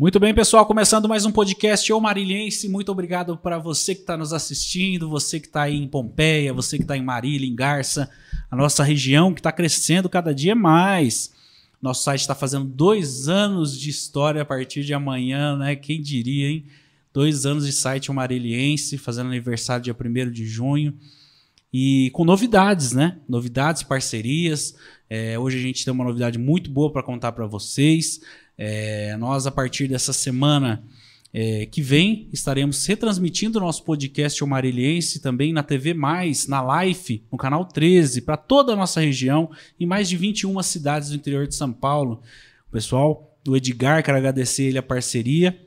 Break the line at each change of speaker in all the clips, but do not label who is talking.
Muito bem, pessoal, começando mais um podcast O Marilhense. Muito obrigado para você que está nos assistindo, você que está aí em Pompeia, você que está em Marília, em Garça, a nossa região que está crescendo cada dia mais. Nosso site está fazendo dois anos de história a partir de amanhã, né? Quem diria, hein? Dois anos de site O Marilhense, fazendo aniversário dia 1 de junho. E com novidades, né? Novidades, parcerias. É, hoje a gente tem uma novidade muito boa para contar para vocês. É, nós, a partir dessa semana é, que vem, estaremos retransmitindo o nosso podcast O Marilhense também na TV Mais, na Life, no canal 13, para toda a nossa região, em mais de 21 cidades do interior de São Paulo. O pessoal do Edgar, quero agradecer ele a parceria.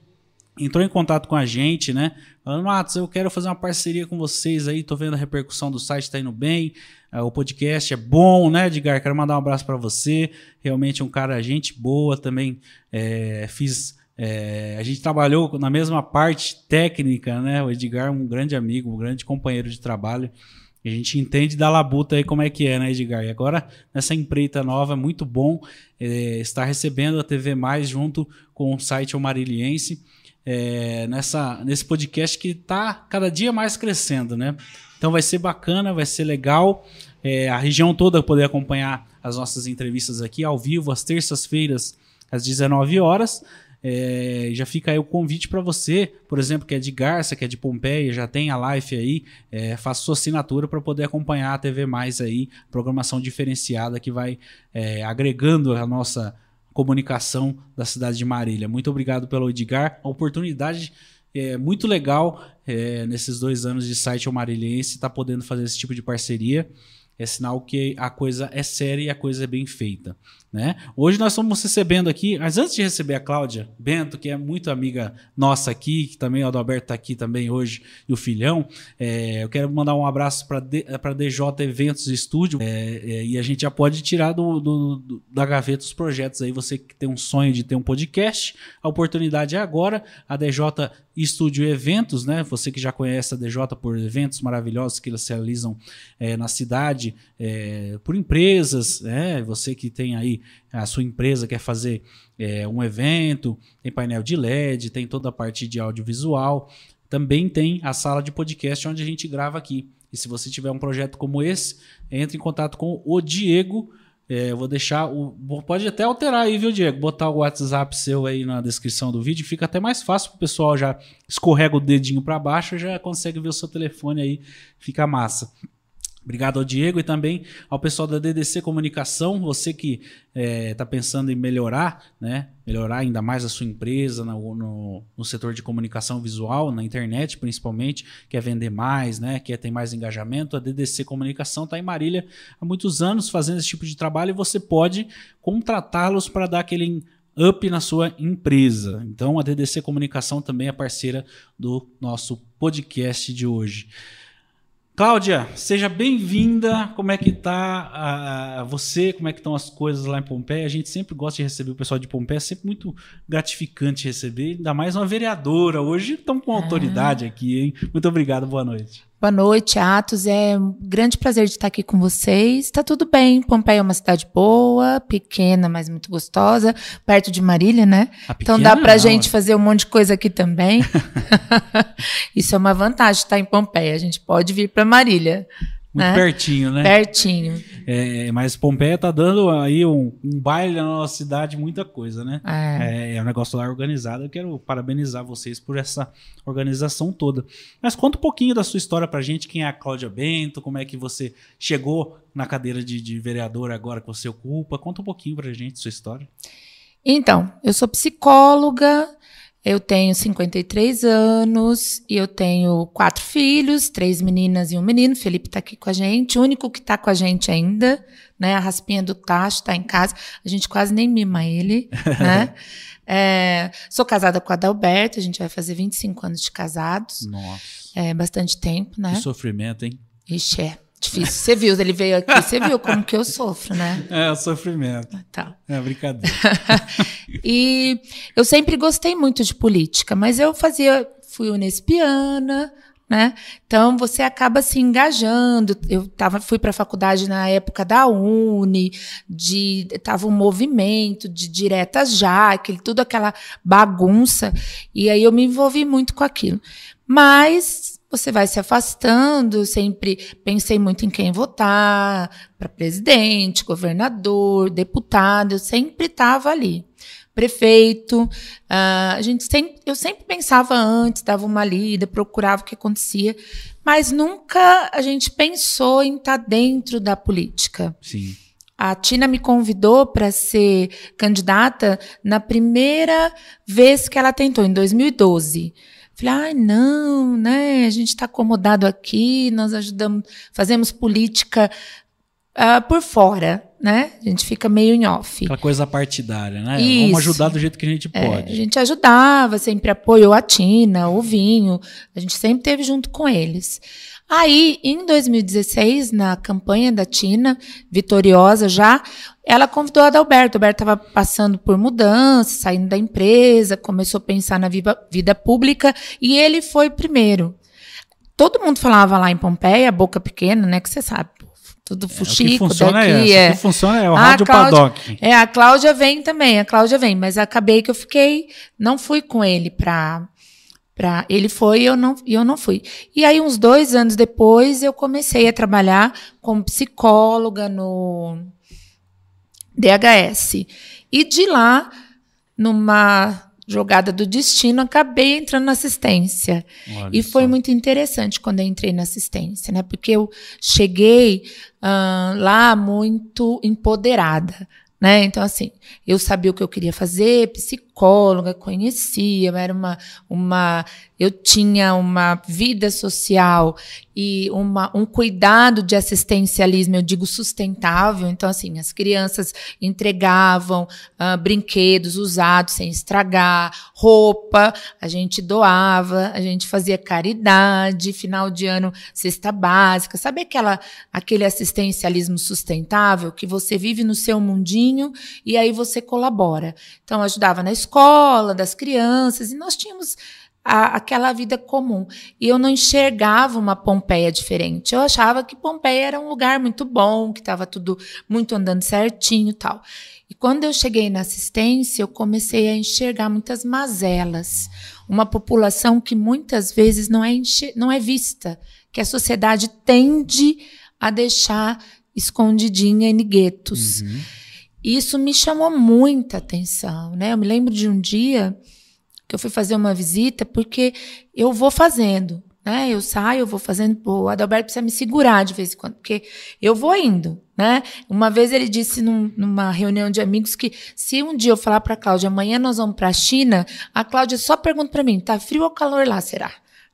Entrou em contato com a gente, né? Falando, Matos, eu quero fazer uma parceria com vocês aí, tô vendo a repercussão do site, tá indo bem. É, o podcast é bom, né, Edgar? Quero mandar um abraço para você. Realmente um cara, gente boa também. É, fiz. É, a gente trabalhou na mesma parte técnica, né? O Edgar é um grande amigo, um grande companheiro de trabalho. A gente entende da labuta aí como é que é, né, Edgar? E agora, nessa empreita nova, é muito bom é, estar recebendo a TV Mais junto com o site O Mariliense, é, nessa, nesse podcast que está cada dia mais crescendo, né? Então vai ser bacana, vai ser legal. É, a região toda poder acompanhar as nossas entrevistas aqui ao vivo, às terças-feiras, às 19 horas. É, já fica aí o convite para você, por exemplo, que é de Garça, que é de Pompeia, já tem a live aí, é, faça sua assinatura para poder acompanhar a TV Mais aí, programação diferenciada que vai é, agregando a nossa comunicação da cidade de Marília. Muito obrigado pelo Edgar, a oportunidade é muito legal é, nesses dois anos de site ao Marilhense estar tá podendo fazer esse tipo de parceria. É sinal que a coisa é séria e a coisa é bem feita. Né? Hoje nós estamos recebendo aqui, mas antes de receber a Cláudia Bento, que é muito amiga nossa aqui, que também o Adalberto está aqui também hoje, e o filhão, é, eu quero mandar um abraço para DJ Eventos Estúdio, é, é, e a gente já pode tirar do, do, do, da gaveta os projetos aí, você que tem um sonho de ter um podcast, a oportunidade é agora, a DJ Estúdio Eventos, né? Você que já conhece a DJ por eventos maravilhosos que eles realizam é, na cidade, é, por empresas, né? Você que tem aí a sua empresa quer fazer é, um evento, tem painel de LED, tem toda a parte de audiovisual. Também tem a sala de podcast onde a gente grava aqui. E se você tiver um projeto como esse, entre em contato com o Diego. É, eu vou deixar o. Pode até alterar aí, viu, Diego? Botar o WhatsApp seu aí na descrição do vídeo. Fica até mais fácil pro pessoal já escorrega o dedinho para baixo, já consegue ver o seu telefone aí. Fica massa. Obrigado ao Diego e também ao pessoal da DDC Comunicação, você que está é, tá pensando em melhorar, né? melhorar ainda mais a sua empresa no, no, no, setor de comunicação visual, na internet principalmente, quer vender mais, né? quer ter mais engajamento, a DDC Comunicação está em Marília há muitos anos fazendo esse tipo de trabalho e você pode contratá-los para dar aquele up na sua empresa. Então a DDC Comunicação também é parceira do nosso podcast de hoje. Cláudia, seja bem-vinda. Como é que tá você? Como é que estão as coisas lá em Pompeia? A gente sempre gosta de receber o pessoal de Pompeia, é sempre muito gratificante receber, ainda mais uma vereadora. Hoje estamos com autoridade aqui, hein? Muito obrigado, boa noite.
Boa noite, Atos. É um grande prazer de estar aqui com vocês. Está tudo bem. Pompeia é uma cidade boa, pequena, mas muito gostosa, perto de Marília, né? Então dá pra não. gente fazer um monte de coisa aqui também. Isso é uma vantagem estar em Pompeia. A gente pode vir para Marília.
Muito né? pertinho, né?
Pertinho.
É, mas Pompeia tá dando aí um, um, baile na nossa cidade, muita coisa, né? É. é. é um negócio lá organizado. Eu quero parabenizar vocês por essa organização toda. Mas conta um pouquinho da sua história pra gente. Quem é a Cláudia Bento? Como é que você chegou na cadeira de, de vereador agora que você ocupa? Conta um pouquinho pra gente sua história.
Então, eu sou psicóloga, eu tenho 53 anos e eu tenho quatro filhos, três meninas e um menino. Felipe está aqui com a gente, o único que está com a gente ainda, né? A raspinha do Tacho está em casa. A gente quase nem mima ele, né? é, sou casada com a Adalberto, a gente vai fazer 25 anos de casados.
Nossa.
É bastante tempo, né?
Que sofrimento, hein?
Ixi, é. Difícil. Você viu, ele veio aqui, você viu como que eu sofro, né?
É, o sofrimento.
Tá.
É brincadeira.
e eu sempre gostei muito de política, mas eu fazia, fui unespiana, né? Então você acaba se engajando. Eu tava, fui para a faculdade na época da Uni, de tava um movimento de diretas já, aquele, tudo aquela bagunça, e aí eu me envolvi muito com aquilo. Mas você vai se afastando, sempre pensei muito em quem votar, para presidente, governador, deputado, eu sempre estava ali prefeito. Uh, a gente sempre, eu sempre pensava antes, dava uma lida, procurava o que acontecia, mas nunca a gente pensou em estar tá dentro da política.
Sim.
A Tina me convidou para ser candidata na primeira vez que ela tentou, em 2012. Falei, ah, não, né? A gente está acomodado aqui, nós ajudamos, fazemos política uh, por fora, né? A gente fica meio em off.
Aquela coisa partidária, né?
Isso.
Vamos ajudar do jeito que a gente
é,
pode.
A gente ajudava, sempre apoiou a Tina, o Vinho, a gente sempre teve junto com eles. Aí, em 2016, na campanha da Tina, vitoriosa já, ela convidou a Adalberto. O Adalberto estava passando por mudança, saindo da empresa, começou a pensar na vida, vida pública e ele foi primeiro. Todo mundo falava lá em Pompeia, boca pequena, né? Que você sabe, tudo fuxico
é, o que funciona
daqui.
É,
é.
O que funciona é o
a
rádio
Cláudia,
paddock.
É, a Cláudia vem também, a Cláudia vem, mas acabei que eu fiquei, não fui com ele para Pra, ele foi e eu não, eu não fui. E aí, uns dois anos depois, eu comecei a trabalhar como psicóloga no DHS. E de lá, numa jogada do destino, acabei entrando na assistência. Olha e foi só. muito interessante quando eu entrei na assistência, né? Porque eu cheguei uh, lá muito empoderada. Né? Então, assim, eu sabia o que eu queria fazer, psicóloga, conhecia, era uma, uma eu tinha uma vida social e uma, um cuidado de assistencialismo, eu digo sustentável. Então, assim, as crianças entregavam uh, brinquedos usados sem estragar, roupa, a gente doava, a gente fazia caridade, final de ano, cesta básica. Sabe aquela, aquele assistencialismo sustentável que você vive no seu mundinho e aí você colabora? Então, ajudava na escola, das crianças, e nós tínhamos a, aquela vida comum. E eu não enxergava uma Pompeia diferente. Eu achava que Pompeia era um lugar muito bom, que estava tudo muito andando certinho tal. E quando eu cheguei na assistência, eu comecei a enxergar muitas mazelas. Uma população que muitas vezes não é, não é vista, que a sociedade tende a deixar escondidinha em guetos. Uhum. Isso me chamou muita atenção, né? Eu me lembro de um dia que eu fui fazer uma visita, porque eu vou fazendo, né? Eu saio, eu vou fazendo. O Adalberto precisa me segurar de vez em quando, porque eu vou indo, né? Uma vez ele disse num, numa reunião de amigos que se um dia eu falar para a Cláudia, amanhã nós vamos para a China, a Cláudia só pergunta para mim, tá frio ou calor lá, será?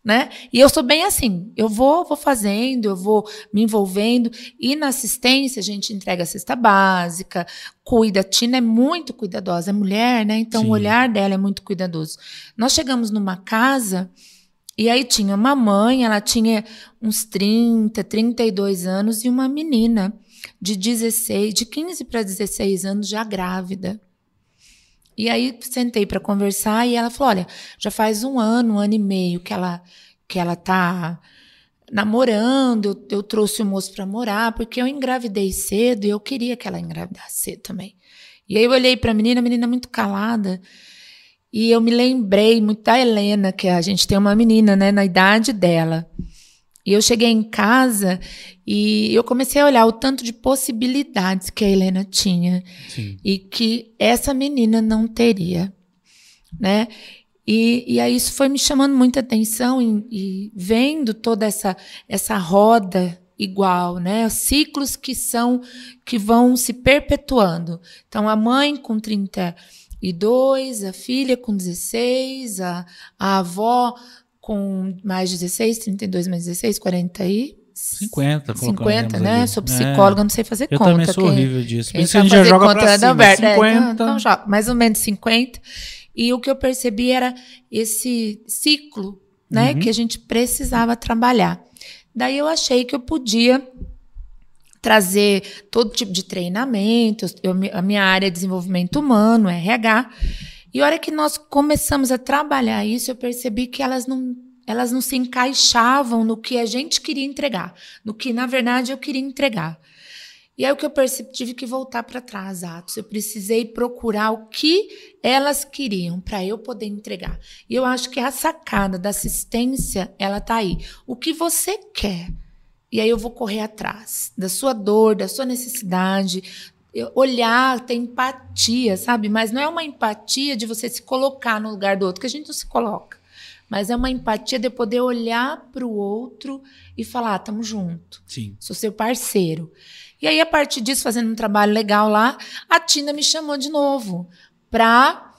Né? E eu sou bem assim, eu vou, vou fazendo, eu vou me envolvendo e na assistência a gente entrega a cesta básica, cuida, a Tina é muito cuidadosa, é mulher, né? Então Sim. o olhar dela é muito cuidadoso. Nós chegamos numa casa e aí tinha uma mãe, ela tinha uns 30, 32 anos e uma menina de 16, de 15 para 16 anos já grávida. E aí sentei para conversar e ela falou: olha, já faz um ano, um ano e meio que ela que ela tá namorando, eu, eu trouxe o moço para morar, porque eu engravidei cedo e eu queria que ela engravidasse cedo também. E aí eu olhei para a menina, a menina muito calada, e eu me lembrei muito da Helena, que a gente tem uma menina, né, na idade dela. E eu cheguei em casa e eu comecei a olhar o tanto de possibilidades que a Helena tinha Sim. e que essa menina não teria, né? E, e aí isso foi me chamando muita atenção e, e vendo toda essa essa roda igual, né? Ciclos que são que vão se perpetuando. Então a mãe com 32, a filha com 16, a, a avó com mais 16, 32 mais 16, 40 e
50,
50, né? Ali. Sou psicóloga, é. não sei fazer
eu
conta.
Eu também sou quem, horrível disso.
Por isso a gente já joga pra cima, Alberto. 50. É, então, então joga, mais ou menos 50. E o que eu percebi era esse ciclo, né? Uhum. Que a gente precisava trabalhar. Daí eu achei que eu podia trazer todo tipo de treinamento. Eu, a minha área é desenvolvimento humano, RH. E a hora que nós começamos a trabalhar isso, eu percebi que elas não elas não se encaixavam no que a gente queria entregar, no que na verdade eu queria entregar. E aí o que eu percebi, tive que voltar para trás, Atos. Eu precisei procurar o que elas queriam para eu poder entregar. E eu acho que a sacada da assistência, ela tá aí. O que você quer? E aí eu vou correr atrás da sua dor, da sua necessidade, olhar, ter empatia, sabe? Mas não é uma empatia de você se colocar no lugar do outro, que a gente não se coloca. Mas é uma empatia de poder olhar para o outro e falar: ah, tamo junto.
Sim.
Sou seu parceiro. E aí, a partir disso, fazendo um trabalho legal lá, a Tina me chamou de novo para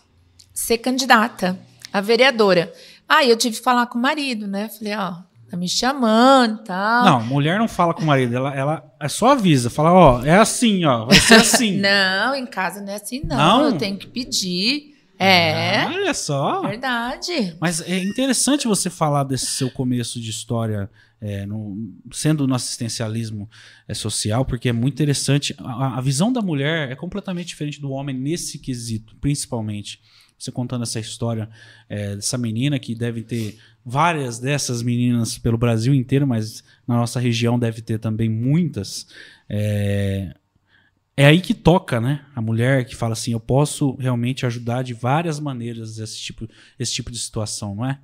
ser candidata a vereadora. Aí eu tive que falar com o marido, né? Falei, ó, tá me chamando e tal.
Não, mulher não fala com o marido, ela, ela é só avisa, fala, ó, é assim, ó, vai ser assim.
não, em casa não é assim, não.
Não?
Eu tenho que pedir. É.
Ah, olha só.
Verdade.
Mas é interessante você falar desse seu começo de história, é, no- sendo no assistencialismo é, social, porque é muito interessante. A, a visão da mulher é completamente diferente do homem nesse quesito, principalmente. Você contando essa história é, dessa menina, que deve ter várias dessas meninas pelo Brasil inteiro, mas na nossa região deve ter também muitas. É, é aí que toca, né? A mulher que fala assim: eu posso realmente ajudar de várias maneiras esse tipo, esse tipo de situação, não é?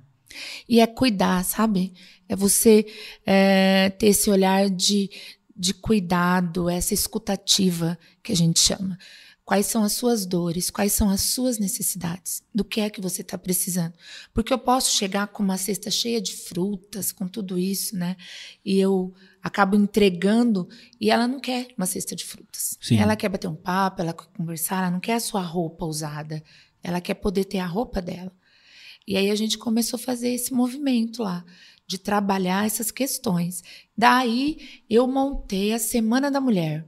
E é cuidar, sabe? É você é, ter esse olhar de, de cuidado, essa escutativa que a gente chama. Quais são as suas dores? Quais são as suas necessidades? Do que é que você está precisando? Porque eu posso chegar com uma cesta cheia de frutas, com tudo isso, né? E eu acabo entregando e ela não quer uma cesta de frutas.
Sim.
Ela quer bater um papo, ela quer conversar, ela não quer a sua roupa usada. Ela quer poder ter a roupa dela. E aí a gente começou a fazer esse movimento lá, de trabalhar essas questões. Daí eu montei a Semana da Mulher.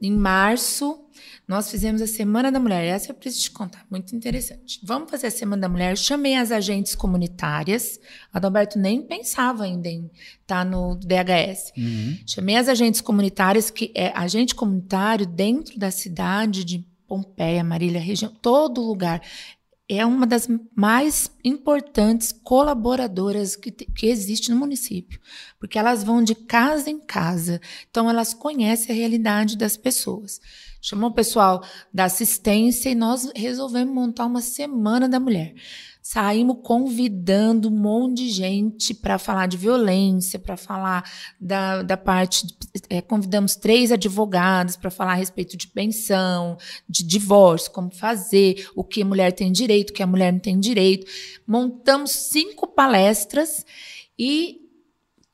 Em março, nós fizemos a Semana da Mulher. Essa eu preciso te contar, muito interessante. Vamos fazer a Semana da Mulher. Chamei as agentes comunitárias. Adalberto nem pensava ainda em estar no DHS.
Uhum.
Chamei as agentes comunitárias, que é agente comunitário dentro da cidade de Pompeia, Marília, região, todo lugar. É uma das mais importantes colaboradoras que, que existe no município, porque elas vão de casa em casa, então elas conhecem a realidade das pessoas. Chamou o pessoal da assistência e nós resolvemos montar uma Semana da Mulher. Saímos convidando um monte de gente para falar de violência, para falar da, da parte. é, convidamos três advogados para falar a respeito de pensão, de divórcio, como fazer, o que mulher tem direito, o que a mulher não tem direito. Montamos cinco palestras e,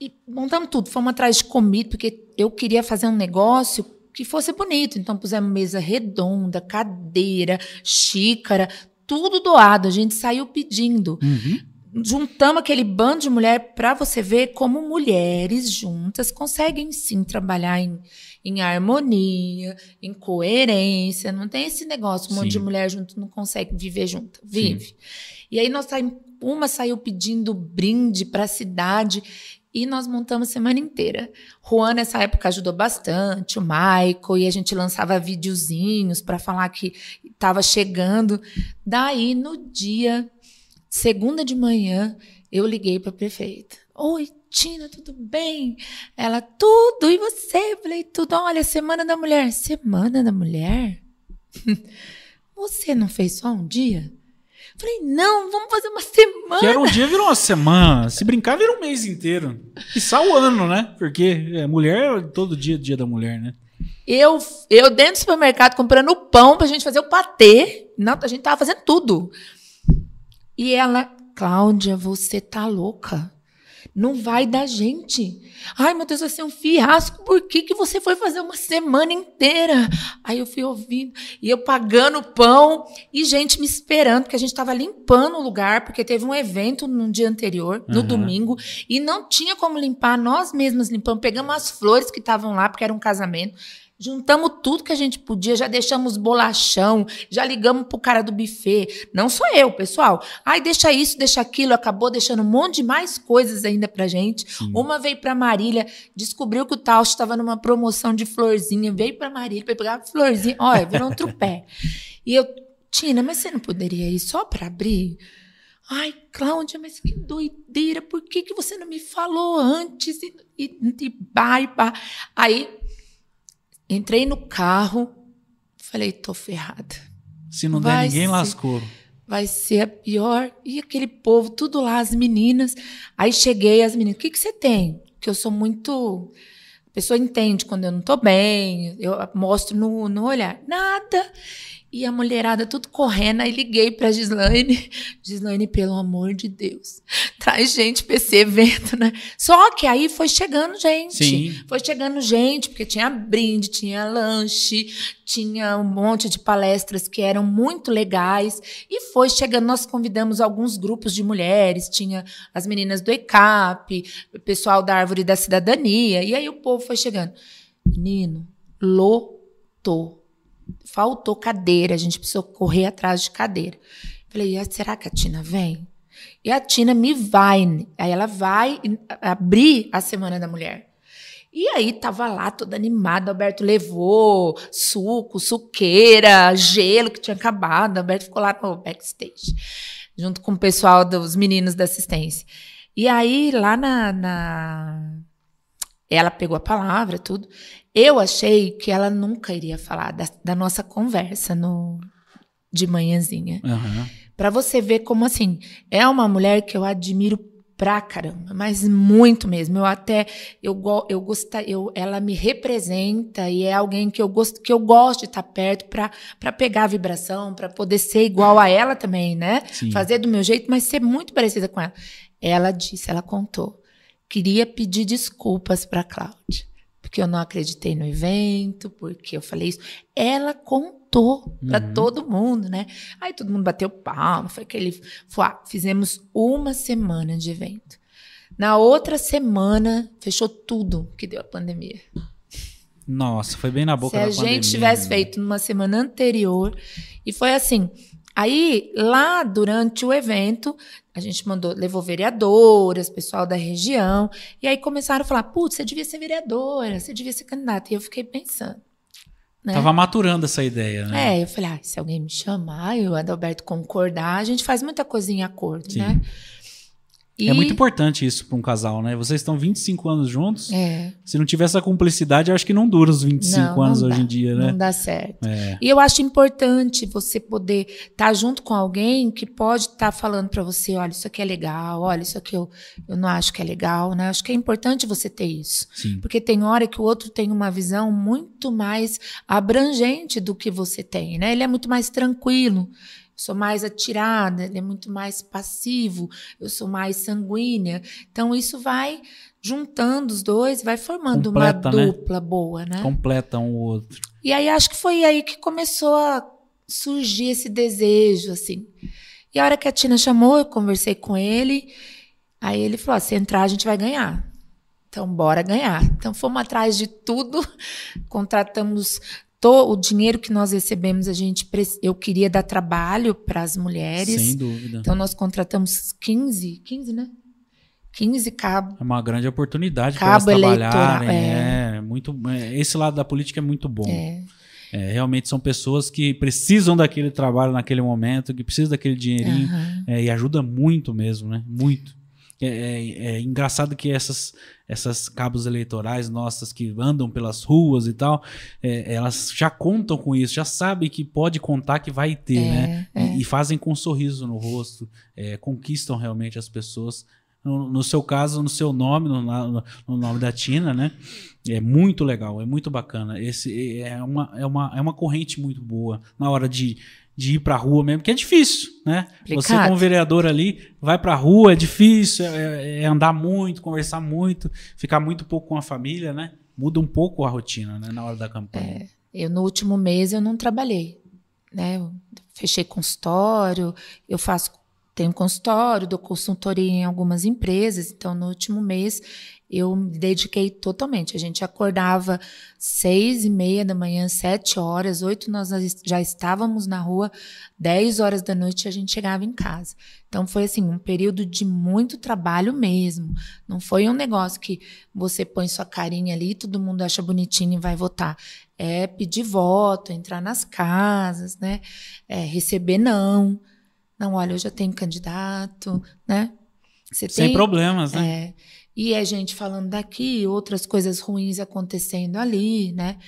e montamos tudo. Fomos atrás de comida, porque eu queria fazer um negócio que fosse bonito. Então pusemos mesa redonda, cadeira, xícara, tudo doado. A gente saiu pedindo
Uhum.
juntamos aquele bando de mulher para você ver como mulheres juntas conseguem sim trabalhar em, em harmonia, em coerência. Não tem esse negócio, um monte de
Sim.
mulher junto não consegue viver junto. Vive. E aí nós saímos, uma saiu pedindo brinde para a cidade e nós montamos semana inteira. Juan, nessa época, ajudou bastante, o Michael, e a gente lançava videozinhos para falar que estava chegando. Daí, no dia Segunda de manhã, eu liguei para a prefeita. Oi, Tina, tudo bem? Ela, tudo. E você? Eu falei, tudo. Olha, Semana da Mulher. Semana da Mulher? Você não fez só um dia? Falei, não, vamos fazer uma semana.
Que era um dia, virou uma semana. Se brincar, vira um mês inteiro. E só o ano, né? Porque é, mulher, todo dia é dia da mulher, né?
Eu, eu dentro do supermercado comprando pão pra gente fazer o patê. Não, a gente tava fazendo tudo. E ela, Cláudia, você tá louca. Não vai dar gente. Ai, meu Deus, vai ser um fiasco. Por que, que você foi fazer uma semana inteira? Aí eu fui ouvindo, e eu pagando pão, e gente me esperando, porque a gente estava limpando o lugar, porque teve um evento no dia anterior, no
Uhum.
domingo, e não tinha como limpar, nós mesmas limpamos, pegamos as flores que estavam lá, porque era um casamento. Juntamos tudo que a gente podia, já deixamos bolachão, já ligamos pro cara do buffet. Não sou eu, pessoal. Ai, deixa isso, deixa aquilo. Acabou deixando um monte de mais coisas ainda pra gente.
Sim.
Uma veio pra Marília, descobriu que o Tausch estava numa promoção de florzinha, veio pra Marília pra pegar florzinha. Olha, virou um trupé. E eu, Tina, mas você não poderia ir só pra abrir? Ai, Cláudia, mas que doideira, por que, que você não me falou antes? E, e, e bah, bah. Aí entrei no carro, falei, tô ferrada.
Se não der ninguém, ser, lascou.
Vai ser a pior. E aquele povo, tudo lá, as meninas. Aí cheguei, as meninas, o que, que você tem? Que eu sou muito. A pessoa entende quando eu não tô bem, eu mostro no, no olhar. Nada. E a mulherada tudo correndo, aí liguei pra Gislaine. Gislaine, pelo amor de Deus, traz gente pra esse evento, né? Só que aí foi chegando gente.
Sim.
Foi chegando gente, porque tinha brinde, tinha lanche, tinha um monte de palestras que eram muito legais. E foi chegando, nós convidamos alguns grupos de mulheres, tinha as meninas do ECAP, o pessoal da Árvore da Cidadania. E aí o povo foi chegando. Menino, lotou faltou cadeira, a gente precisou correr atrás de cadeira. Falei, será que a Tina vem? E a Tina me vai, aí ela vai abrir a Semana da Mulher. E aí tava lá toda animada, Alberto levou suco, suqueira, gelo que tinha acabado, Alberto ficou lá no backstage, junto com o pessoal dos meninos da assistência. E aí lá na, na ela pegou a palavra, tudo. Eu achei que ela nunca iria falar da, da nossa conversa no de manhãzinha.
Uhum.
Para você ver como assim, é uma mulher que eu admiro pra caramba, mas muito mesmo. Eu até eu eu gosto, eu ela me representa e é alguém que eu gosto que eu gosto de estar perto para para pegar a vibração, para poder ser igual a ela também, né?
Sim.
Fazer do meu jeito, mas ser muito parecida com ela. Ela disse, ela contou, queria pedir desculpas para Cláudia porque eu não acreditei no evento, porque eu falei isso. Ela contou para uhum. todo mundo, né? Aí todo mundo bateu palma, foi aquele. Foi, fizemos uma semana de evento. Na outra semana, fechou tudo que deu a pandemia.
Nossa, foi bem na boca
Se
da
pandemia. Se a gente tivesse né? feito numa semana anterior, e foi assim, Aí, lá durante o evento, a gente mandou, levou vereadoras, pessoal da região, e aí começaram a falar: putz, você devia ser vereadora, você devia ser candidata. E eu fiquei pensando. Né?
Tava maturando essa ideia, né?
É, eu falei: ah, se alguém me chamar e o Adalberto concordar, a gente faz muita coisa em acordo,
Sim.
né?
E... É muito importante isso para um casal, né? Vocês estão 25 anos juntos.
É.
Se não tiver essa cumplicidade, eu acho que não dura os 25 não, anos não hoje em dia, né?
Não dá certo.
É.
E eu acho importante você poder estar tá junto com alguém que pode estar tá falando para você: olha, isso aqui é legal, olha, isso aqui eu, eu não acho que é legal, né? Acho que é importante você ter isso.
Sim.
Porque tem hora que o outro tem uma visão muito mais abrangente do que você tem, né? Ele é muito mais tranquilo sou mais atirada, ele é muito mais passivo, eu sou mais sanguínea. Então isso vai juntando os dois, vai formando Completa, uma né? dupla né? boa, né?
Completa um o outro.
E aí acho que foi aí que começou a surgir esse desejo, assim. E a hora que a Tina chamou, eu conversei com ele, aí ele falou: ah, se entrar, a gente vai ganhar. Então, bora ganhar. Então, fomos atrás de tudo, contratamos o dinheiro que nós recebemos, a gente eu queria dar trabalho para as mulheres.
Sem dúvida.
Então nós contratamos 15, 15, né? 15 cabos.
É uma grande oportunidade para elas trabalharem. É. é. muito, é, esse lado da política é muito bom.
É.
É, realmente são pessoas que precisam daquele trabalho naquele momento, que precisam daquele dinheirinho uhum. é, e ajuda muito mesmo, né? Muito. É, é, é, engraçado que essas, essas cabos eleitorais nossas que andam pelas ruas e tal, é, elas já contam com isso, já sabem que pode contar que vai ter,
é,
né? E,
é.
e, fazem com um sorriso no rosto, conquistam realmente as pessoas. No, no, seu caso, no seu nome, no, no, no, nome da Tina, né? É muito legal, é muito bacana. Esse é uma, é uma, é uma corrente muito boa na hora de de ir para a rua mesmo, que é difícil, né? Você como vereador ali, vai para a rua, é difícil, é, é, andar muito, conversar muito, ficar muito pouco com a família, né? Muda um pouco a rotina, né, na hora da campanha.
É, eu no último mês eu não trabalhei, né? Eu fechei consultório, eu faço tenho consultório, dou consultoria em algumas empresas, então no último mês eu me dediquei totalmente. A gente acordava seis e meia da manhã, sete horas, oito nós já estávamos na rua, dez horas da noite a gente chegava em casa. Então foi assim um período de muito trabalho mesmo. Não foi um negócio que você põe sua carinha ali, todo mundo acha bonitinho e vai votar. É pedir voto, entrar nas casas, né? É receber não Não, olha, eu já tenho candidato, né?
Você Sem tem, problemas, né?
É, e é gente falando daqui, outras coisas ruins acontecendo ali, né?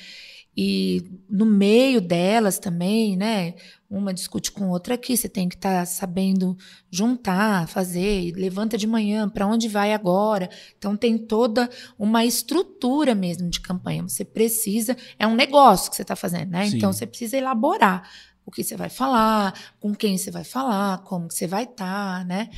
E no meio delas também, né? Uma discute com outra aqui, você tem que estar tá sabendo juntar, fazer, levanta de manhã, para onde vai agora? Então tem toda uma estrutura mesmo de campanha. Você precisa, é um negócio que você está fazendo, né? Sim. Então você precisa elaborar o que você vai falar, com quem você vai falar, como você vai estar, tá, né?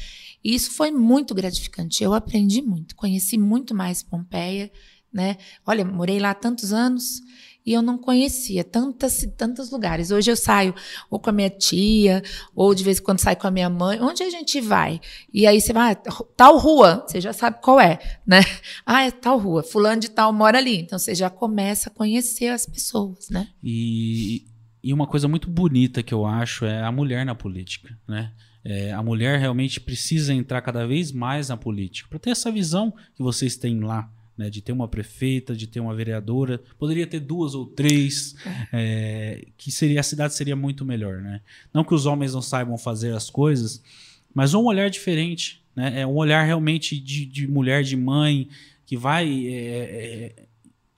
E isso foi muito gratificante. Eu aprendi muito, conheci muito mais Pompeia, né? Olha, morei lá tantos anos e eu não conhecia tantas tantos lugares. Hoje eu saio ou com a minha tia, ou de vez em quando saio com a minha mãe. Onde a gente vai? E aí você vai, ah, tal rua, você já sabe qual é, né? Ah, é tal rua, fulano de tal mora ali. Então você já começa a conhecer as pessoas, né?
E e uma coisa muito bonita que eu acho é a mulher na política, né? É, a mulher realmente precisa entrar cada vez mais na política para ter essa visão que vocês têm lá, né? De ter uma prefeita, de ter uma vereadora, poderia ter duas ou três, é, que seria a cidade seria muito melhor, né? Não que os homens não saibam fazer as coisas, mas um olhar diferente, né? É um olhar realmente de, de mulher, de mãe que vai é, é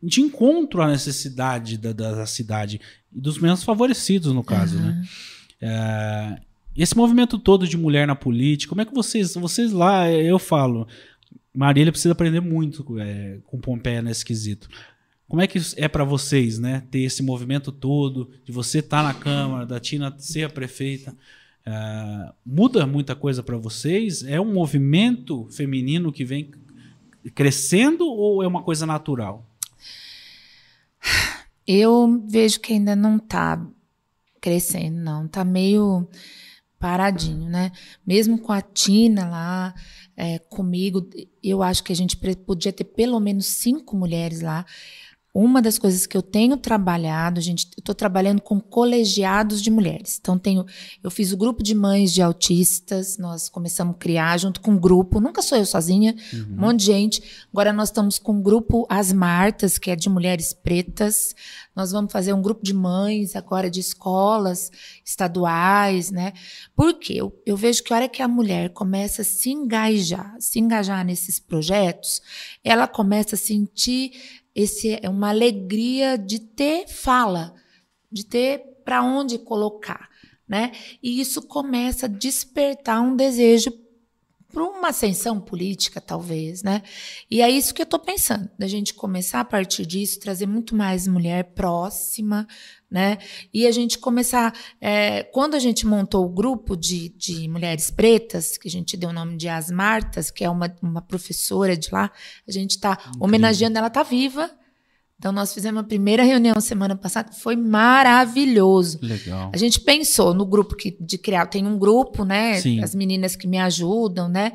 de encontro à necessidade da, da, cidade e dos menos favorecidos, no caso, uhum. né? É, esse movimento todo de mulher na política, como é que vocês, vocês lá, eu falo, Marília precisa aprender muito é, com Pompeia nesse quesito. Como é que é para vocês, né, ter esse movimento todo, de você estar tá na Câmara, da Tina ser a prefeita? É, muda muita coisa para vocês? É um movimento feminino que vem crescendo ou é uma coisa natural?
Eu vejo que ainda não está crescendo, não. Está meio paradinho, né? Mesmo com a Tina lá é, comigo, eu acho que a gente podia ter pelo menos cinco mulheres lá. Uma das coisas que eu tenho trabalhado, gente, eu estou trabalhando com colegiados de mulheres. Então tenho, eu fiz o grupo de mães de autistas, nós começamos a criar junto com um grupo. Nunca sou eu sozinha, uhum. um monte de gente. Agora nós estamos com um grupo As Martas, que é de mulheres pretas. Nós vamos fazer um grupo de mães agora de escolas estaduais, né? Porque eu, eu vejo que a hora que a mulher começa a se engajar, se engajar nesses projetos, ela começa a sentir esse é uma alegria de ter fala, de ter para onde colocar, né? E isso começa a despertar um desejo para uma ascensão política, talvez, né? E é isso que eu estou pensando, da gente começar a partir disso, trazer muito mais mulher próxima, né? E a gente começar. É, quando a gente montou o grupo de, de mulheres pretas, que a gente deu o nome de As Martas, que é uma, uma professora de lá, a gente está homenageando, ela está viva. Então, nós fizemos a primeira reunião semana passada, foi maravilhoso.
Legal.
A gente pensou no grupo que, de criar, tem um grupo, né? Sim. As meninas que me ajudam, né?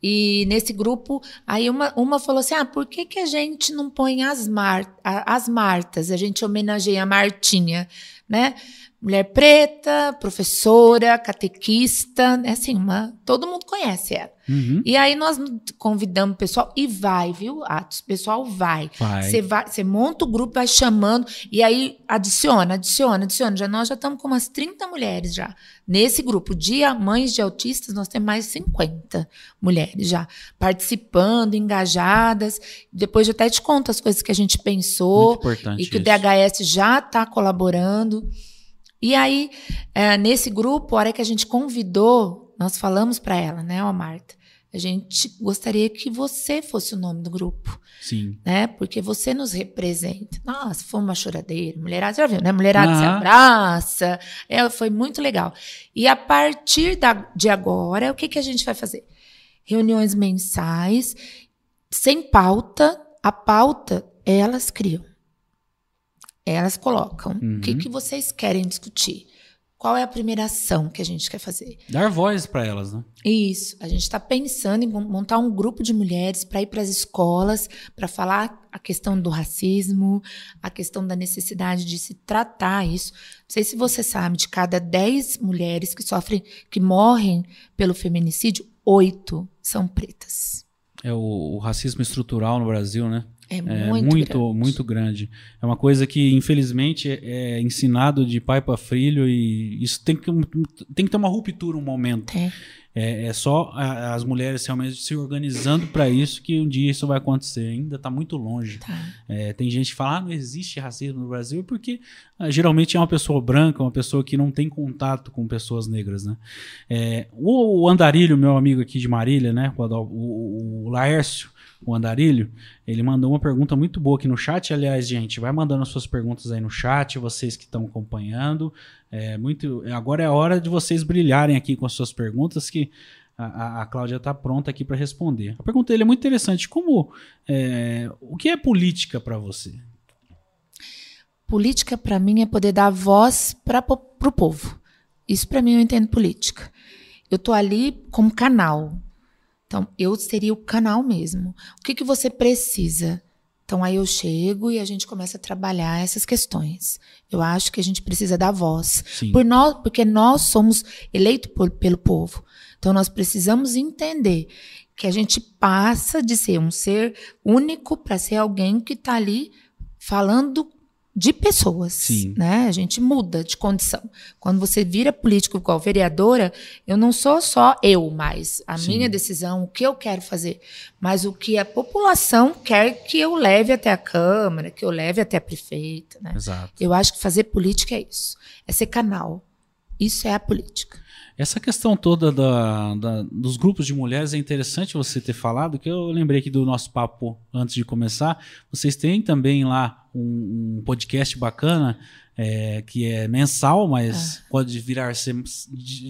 E nesse grupo, aí uma, uma falou assim: ah, por que, que a gente não põe as, Mar, as Martas? A gente homenageia a Martinha, né? Mulher preta, professora, catequista, né? assim, uma, todo mundo conhece ela. Uhum. E aí nós convidamos o pessoal e vai, viu, Atos? O pessoal vai. Você vai, você monta o grupo, vai chamando e aí adiciona, adiciona, adiciona. Já nós já estamos com umas 30 mulheres já. Nesse grupo Dia Mães de Autistas, nós temos mais 50 mulheres já participando, engajadas. Depois eu até te conto as coisas que a gente pensou e que isso. o DHS já está colaborando. E aí, é, nesse grupo, a hora que a gente convidou, nós falamos para ela, né, ó, Marta, a gente gostaria que você fosse o nome do grupo.
Sim.
Né? Porque você nos representa. Nossa, foi uma choradeira. Mulherada, já viu, né? Mulherada se abraça. É, foi muito legal. E a partir da, de agora, o que, que a gente vai fazer? Reuniões mensais, sem pauta. A pauta, elas criam. Elas colocam. Uhum. O que, uhum. que vocês querem discutir? Qual é a primeira ação que a gente quer fazer?
Dar voz para elas, né?
Isso. A gente está pensando em montar um grupo de mulheres para ir para as escolas, para falar a questão do racismo, a questão da necessidade de se tratar isso. Não sei se você sabe, de cada 10 mulheres que sofrem, que morrem pelo feminicídio, oito são pretas.
É o, o racismo estrutural no Brasil, né?
É muito,
É muito,
grande.
muito grande. É uma coisa que, infelizmente, é é ensinado de pai para filho e isso tem que, tem que ter uma ruptura um momento.
É.
É, é só a- as mulheres realmente se organizando para isso que um dia isso vai acontecer. Ainda está muito longe.
Tá.
É, tem gente que fala, ah, não existe racismo no Brasil, porque ah, geralmente é uma pessoa branca, uma pessoa que não tem contato com pessoas negras, né? É, o, o Andarilho, meu amigo aqui de Marília, né? O, o, o Laércio, o Andarilho, ele mandou uma pergunta muito boa aqui no chat. Aliás, gente, vai mandando as suas perguntas aí no chat, vocês que estão acompanhando. É muito, agora é a hora de vocês brilharem aqui com as suas perguntas, que a, a- Cláudia está pronta aqui para responder. A pergunta dele é muito interessante. Como é, o que é política para você?
Política, para mim, é poder dar voz para o povo. Isso, para mim, eu entendo política. Eu tô ali como canal. Então, eu seria o canal mesmo. O que, que você precisa? Então, aí eu chego e a gente começa a trabalhar essas questões. Eu acho que a gente precisa dar voz.
Sim.
Por nós, porque nós somos eleitos por- pelo povo. Então, nós precisamos entender que a gente passa de ser um ser único para ser alguém que está ali falando de pessoas,
Sim.
né? A gente muda de condição. Quando você vira político igual vereadora, eu não sou só eu mais, a
Sim.
minha decisão, o que eu quero fazer, mas o que a população quer que eu leve até a Câmara, que eu leve até a prefeita, né?
Exato.
Eu acho que fazer política é isso, é ser canal. Isso é a política.
Essa questão toda da- da- dos grupos de mulheres é interessante você ter falado, que eu lembrei aqui do nosso papo antes de começar. Vocês têm também lá um, um podcast bacana, é, que é mensal, mas pode virar sem-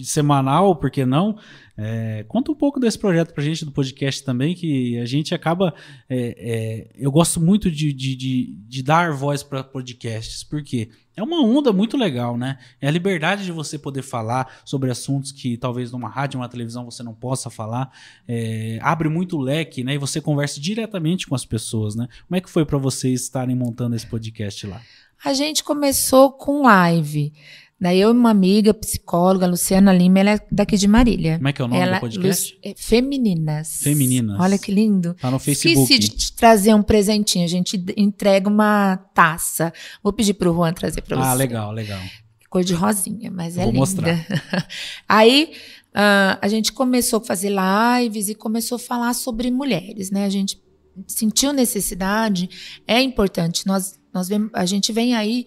semanal, por que não? É, conta um pouco desse projeto pra gente do podcast também, que a gente acaba. é, é, eu gosto muito de, de, de, de dar voz para podcasts, porque é uma onda muito legal, né? É a liberdade de você poder falar sobre assuntos que talvez numa rádio, numa televisão você não possa falar. É, abre muito leque, né? E você conversa diretamente com as pessoas, né? Como é que foi para vocês estarem montando esse podcast lá?
A gente começou com live. Daí eu e uma amiga psicóloga, Luciana Lima, ela é daqui de Marília.
Como é que é o nome
ela,
do podcast?
Lu- é, Femininas.
Femininas.
Olha que lindo.
Tá no Facebook.
Esqueci de te trazer um presentinho. A gente entrega uma taça. Vou pedir pro Juan trazer para você.
Ah, legal, legal.
Cor de rosinha, mas
Eu
é
vou
linda.
mostrar.
Aí ah, a gente começou a fazer lives e começou a falar sobre mulheres, né? A gente sentiu necessidade, é importante. Nós, nós vemos, a gente vem aí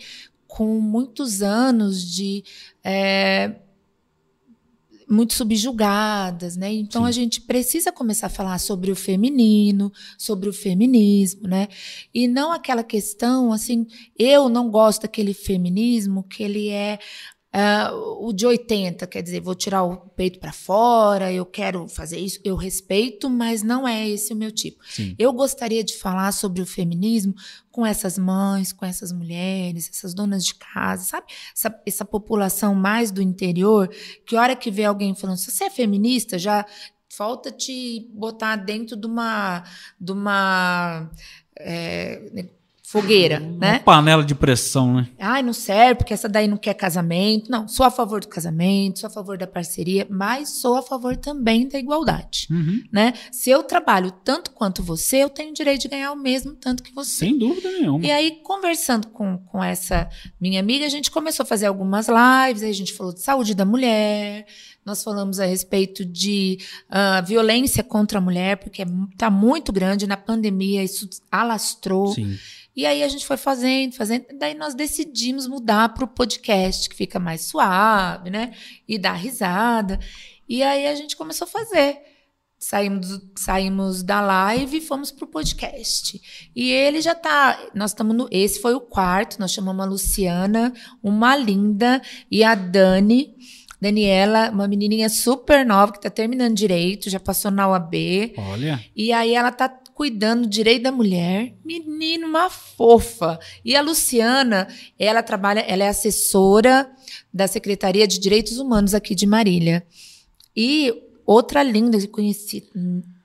com muitos anos de é, muito subjugadas, né? Então
Sim.
a gente precisa começar a falar sobre o feminino, sobre o feminismo, né? E não aquela questão assim, eu não gosto daquele feminismo que ele é ah, o de 80, quer dizer, vou tirar o peito para fora, eu quero fazer isso, eu respeito, mas não é esse o meu tipo.
Sim.
Eu gostaria de falar sobre o feminismo com essas mães, com essas mulheres, essas donas de casa, sabe? Essa, essa população mais do interior, que hora que vê alguém falando, se você é feminista, já falta te botar dentro de uma, de uma é, fogueira,
Uma
né?
panela de pressão, né?
Ai, não serve, porque essa daí não quer casamento. Não, sou a favor do casamento, sou a favor da parceria, mas sou a favor também da igualdade,
Uhum.
né? Se eu trabalho tanto quanto você, eu tenho direito de ganhar o mesmo tanto que você.
Sem dúvida nenhuma.
E aí, conversando com, com essa minha amiga, a gente começou a fazer algumas lives, aí a gente falou de saúde da mulher, nós falamos a respeito de ah, violência contra a mulher, porque está muito grande, na pandemia isso alastrou.
Sim.
E aí a gente foi fazendo, fazendo, daí nós decidimos mudar para o podcast, que fica mais suave, né? E dar risada. E aí a gente começou a fazer. Saímos, saímos da live e fomos pro podcast. E ele já tá. Nós estamos no. Esse foi o quarto. Nós chamamos a Luciana, uma linda, e a Dani, Daniela, uma menininha super nova que tá terminando direito, já passou na UAB.
Olha.
E aí ela tá cuidando do direito da mulher. Menina, uma fofa. E a Luciana, ela trabalha, ela é assessora da Secretaria de Direitos Humanos aqui de Marília. E outra linda que conheci,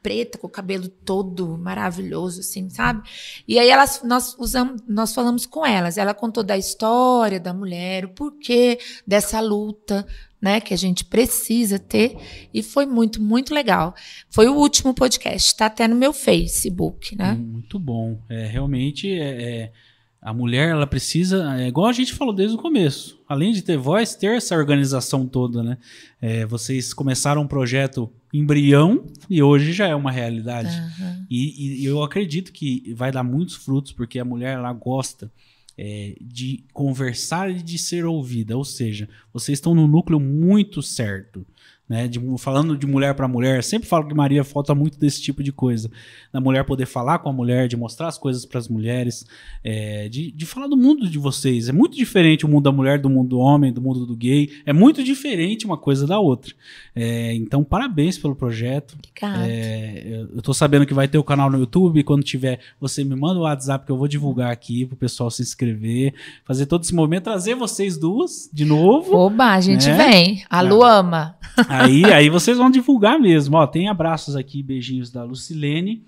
preta, com o cabelo todo maravilhoso, assim, sabe? E aí elas, nós usamos, nós falamos com elas. Ela contou da história da mulher, o porquê dessa luta né, que a gente precisa ter, e foi muito, muito legal. Foi o último podcast, está até no meu Facebook, né?
Muito bom. É, realmente, é, é, a mulher, ela precisa, é igual a gente falou desde o começo, além de ter voz, ter essa organização toda, né? É, vocês começaram um projeto embrião e hoje já é uma realidade.
Aham.
E, e eu acredito que vai dar muitos frutos, porque a mulher ela gosta é, de conversar e de ser ouvida. Ou seja, vocês estão no núcleo muito certo. Né, de, falando de mulher para mulher, sempre falo que Maria falta muito desse tipo de coisa. Da mulher poder falar com a mulher, de mostrar as coisas para as mulheres, é, de, de falar do mundo de vocês. É muito diferente o mundo da mulher do mundo do homem, do mundo do gay. É muito diferente uma coisa da outra. É, então, parabéns pelo projeto.
Obrigada.
É, eu tô sabendo que vai ter o canal no YouTube. Quando tiver, você me manda o WhatsApp que eu vou divulgar aqui pro pessoal se inscrever, fazer todo esse movimento, trazer vocês duas de novo.
Oba, a gente
né?
vem. A Lu ama.
Aí, aí vocês vão divulgar mesmo. Ó, tem abraços aqui, beijinhos da Lucilene,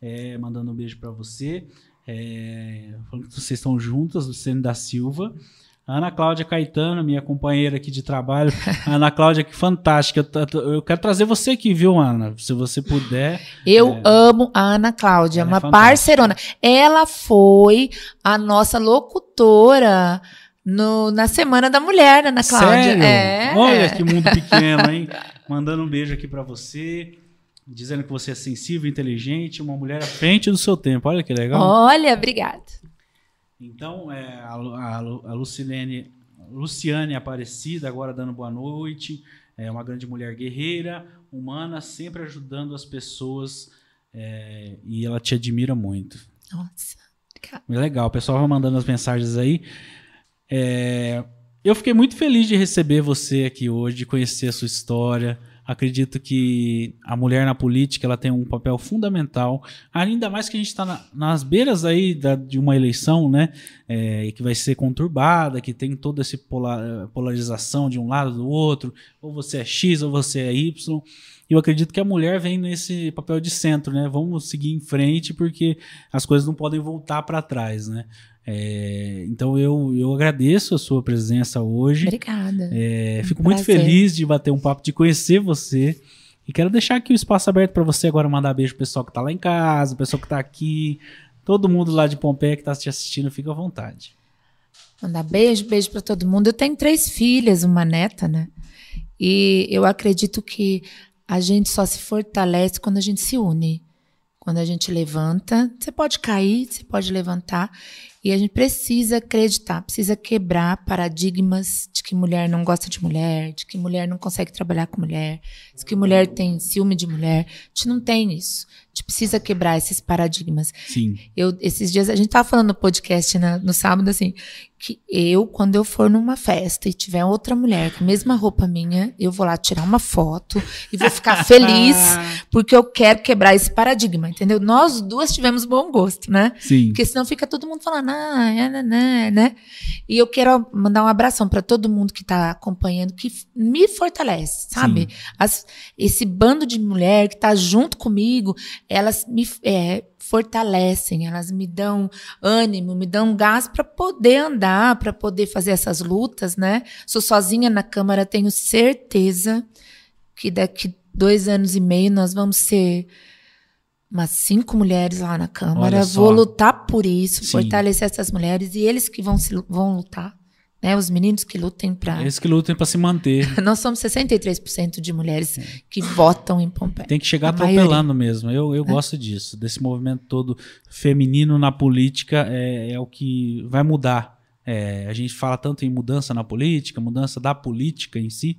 é, mandando um beijo pra você. É, falando que vocês estão juntas, Lucilene da Silva. Ana Cláudia Caetano, minha companheira aqui de trabalho. Ana Cláudia, que fantástica. Eu, eu quero trazer você aqui, viu, Ana? Se você puder.
Eu amo a Ana Cláudia,
Ela é
uma
fantástica.
parcerona. Ela foi a nossa locutora no- na Semana da Mulher, Ana Cláudia.
Sério?
É.
Olha que mundo pequeno, hein? Mandando um beijo aqui pra você. Dizendo que você é sensível, inteligente, uma mulher à frente do seu tempo. Olha que legal.
Olha, obrigada.
Então, é, a, a, a Lucilene, Luciane Aparecida, agora dando boa noite. É uma grande mulher guerreira, humana, sempre ajudando as pessoas. é, e ela te admira muito.
Nossa, obrigada.
Legal, o pessoal vai mandando as mensagens aí. É, eu fiquei muito feliz de receber você aqui hoje, de conhecer a sua história. Acredito que a mulher na política ela tem um papel fundamental, ainda mais que a gente está nas beiras aí da- de uma eleição, né? É, que vai ser conturbada, que tem toda essa pola- polarização de um lado do outro, ou você é X ou você é Y. Eu acredito que a mulher vem nesse papel de centro, né? Vamos seguir em frente porque as coisas não podem voltar para trás, né? É, então eu, eu agradeço a sua presença hoje.
Obrigada.
É, fico
Um
muito feliz de bater um papo, de conhecer você. E quero deixar aqui o espaço aberto para você agora mandar beijo pro pessoal que tá lá em casa, o pessoal que tá aqui, todo mundo lá de Pompeia que tá te assistindo, fica à vontade.
Mandar beijo, beijo para todo mundo. Eu tenho três filhas, uma neta, né? E eu acredito que a gente só se fortalece quando a gente se une. Quando a gente levanta, você pode cair, você pode levantar. E a gente precisa acreditar, precisa quebrar paradigmas de que mulher não gosta de mulher, de que mulher não consegue trabalhar com mulher, de que mulher tem ciúme de mulher. A gente não tem isso. A gente precisa quebrar esses paradigmas.
Sim.
Eu, esses dias, a gente tava falando no podcast na- no sábado, assim, que eu, quando eu for numa festa e tiver outra mulher com a mesma roupa minha, eu vou lá tirar uma foto e vou ficar feliz, porque eu quero quebrar esse paradigma, entendeu? Nós duas tivemos bom gosto, né?
Sim.
Porque senão fica todo mundo falando, ah, é, né, né? E eu quero mandar um abração para todo mundo que tá acompanhando, que me fortalece, sabe? As- esse bando de mulher que tá junto comigo, elas me é, fortalecem, elas me dão ânimo, me dão gás para poder andar, para poder fazer essas lutas, né? Sou sozinha na Câmara, tenho certeza que daqui dois anos e meio nós vamos ser umas cinco mulheres lá na Câmara. Vou lutar por isso,
Sim.
fortalecer essas mulheres e eles que vão, se, vão lutar. Né, os meninos que lutem para.
Eles que lutam para se manter.
Nós somos 63% de mulheres que votam em Pompeia.
Tem que chegar atropelando mesmo. Eu, eu gosto disso. Desse movimento todo feminino na política é, é o que vai mudar. É, a gente fala tanto em mudança na política, mudança da política em si.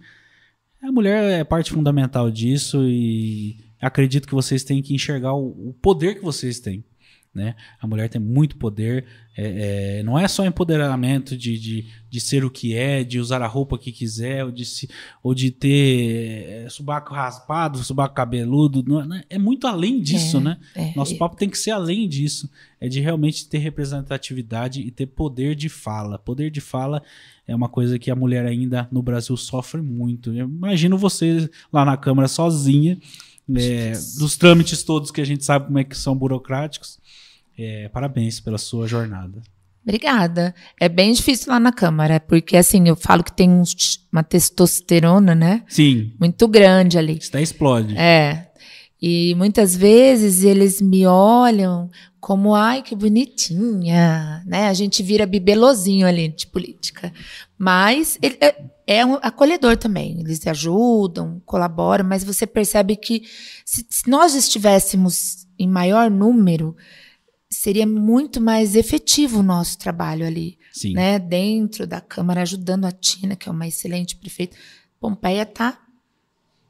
A mulher é parte fundamental disso e acredito que vocês têm que enxergar o, o poder que vocês têm. Né? A mulher tem muito poder. é, é, não é só empoderamento de, de, de ser o que é, de usar a roupa que quiser, ou de, se, ou de ter é, subaco raspado, subaco cabeludo. Não, é- não é- muito além disso,
É,
né?
é.
Nosso papo tem que ser além disso. É de realmente ter representatividade e ter poder de fala. Poder de fala é uma coisa que a mulher ainda no Brasil sofre muito. Eu imagino você lá na Câmara sozinha, é, dos trâmites todos que a gente sabe como é que são burocráticos. É, parabéns pela sua jornada.
Obrigada. É bem difícil lá na Câmara, porque assim, eu falo que tem uma testosterona, né?
Sim.
Muito grande ali.
Isso daí explode.
É. E muitas vezes eles me olham como, ai, que bonitinha, né? A gente vira bibelozinho ali de política. Mas ele é, um acolhedor também. Eles ajudam, colaboram, mas você percebe que se, se nós estivéssemos em maior número, seria muito mais efetivo o nosso trabalho ali,
Sim.
né? Dentro da Câmara, ajudando a Tina, que é uma excelente prefeita. Pompeia está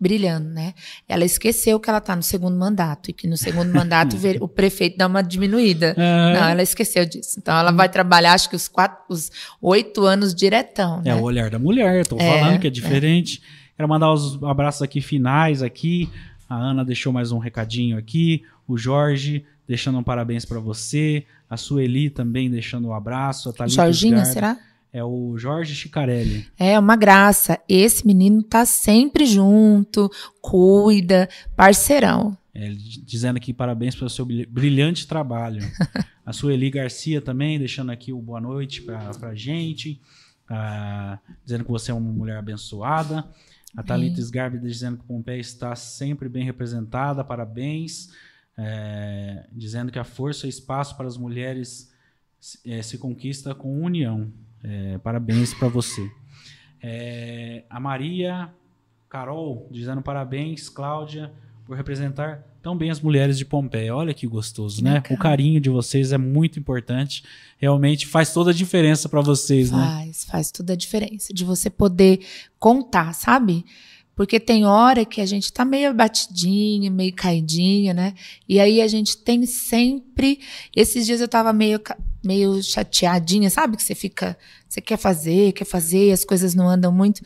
brilhando, né? Ela esqueceu que ela está no segundo mandato e que no segundo mandato o prefeito dá uma diminuída.
É.
Não, ela esqueceu disso. Então ela vai trabalhar, acho que os quatro, os oito anos diretão.
É
né?
o olhar da mulher, estou
É,
falando que é
é.
diferente. Quero mandar os abraços aqui finais aqui. A Ana deixou mais um recadinho aqui. O Jorge deixando um parabéns para você. A Sueli também deixando um abraço. A Thalita
Jorginho,
Sgarbi.
será?
É o Jorge Chicarelli.
É uma graça. Esse menino tá sempre junto, cuida, parceirão.
É, dizendo aqui parabéns pelo seu brilh- brilhante trabalho. A Sueli Garcia também, deixando aqui o boa noite pra, pra gente. Ah, dizendo que você é uma mulher abençoada. A Thalita Sgarbi dizendo que Pompeia está sempre bem representada, parabéns. É, dizendo que a força e espaço para as mulheres se- é, se conquista com união. É, parabéns para você. É, a Maria Carol dizendo parabéns, Cláudia, por representar tão bem as mulheres de Pompeia. Olha que gostoso,
Que
né?
legal.
O carinho de vocês é muito importante. Realmente faz toda a diferença para vocês, né?
Faz, faz toda a diferença de você poder contar, sabe? Porque tem hora que a gente tá meio abatidinha, meio caidinha, né? E aí a gente tem sempre. Esses dias eu tava meio, meio chateadinha, sabe? Que você fica. Você quer fazer, quer fazer, e as coisas não andam muito.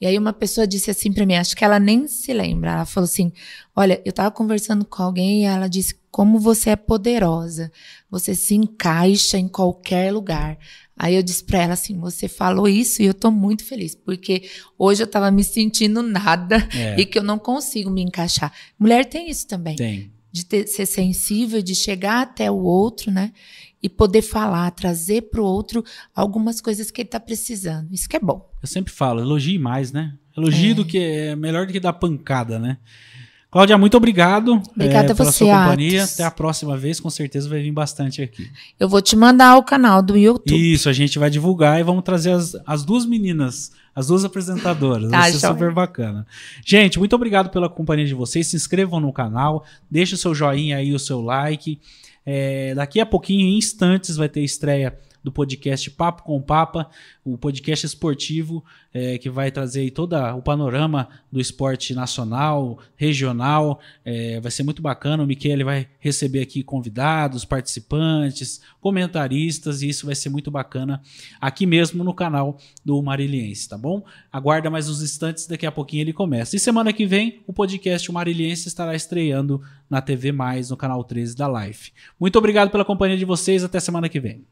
E aí uma pessoa disse assim pra mim, acho que ela nem se lembra. Ela falou assim: Olha, eu tava conversando com alguém e ela disse como você é poderosa. Você se encaixa em qualquer lugar. Aí eu disse pra ela assim: você falou isso e eu tô muito feliz, porque hoje eu tava me sentindo nada
É.
e que eu não consigo me encaixar. Mulher tem isso também,
Tem.
De ter- ser sensível, de chegar até o outro, né? E poder falar, trazer pro outro algumas coisas que ele tá precisando. Isso que é bom.
Eu sempre falo, elogie mais, né? Elogie
É.
do que é melhor do que dar pancada, né? Cláudia, muito obrigado
Obrigada
eh, pela
você,
sua companhia.
Atos.
Até a próxima vez, com certeza vai vir bastante aqui.
Eu vou te mandar o canal do YouTube.
Isso, a gente vai divulgar e vamos trazer as, as duas meninas, as duas apresentadoras.
Tá,
vai ser
joia.
super bacana. Gente, muito obrigado pela companhia de vocês. Se inscrevam no canal, deixe o seu joinha aí, o seu like. É, daqui a pouquinho, em instantes, vai ter estreia do podcast Papo com Papa, o podcast esportivo é, que vai trazer aí todo o panorama do esporte nacional, regional. É, vai ser muito bacana. O Michele vai receber aqui convidados, participantes, comentaristas, e isso vai ser muito bacana aqui mesmo no canal do Mariliense, tá bom? Aguarda mais uns instantes, daqui a pouquinho ele começa. E semana que vem, o podcast Mariliense estará estreando na TV Mais, no canal 13 da Life. Muito obrigado pela companhia de vocês, até semana que vem.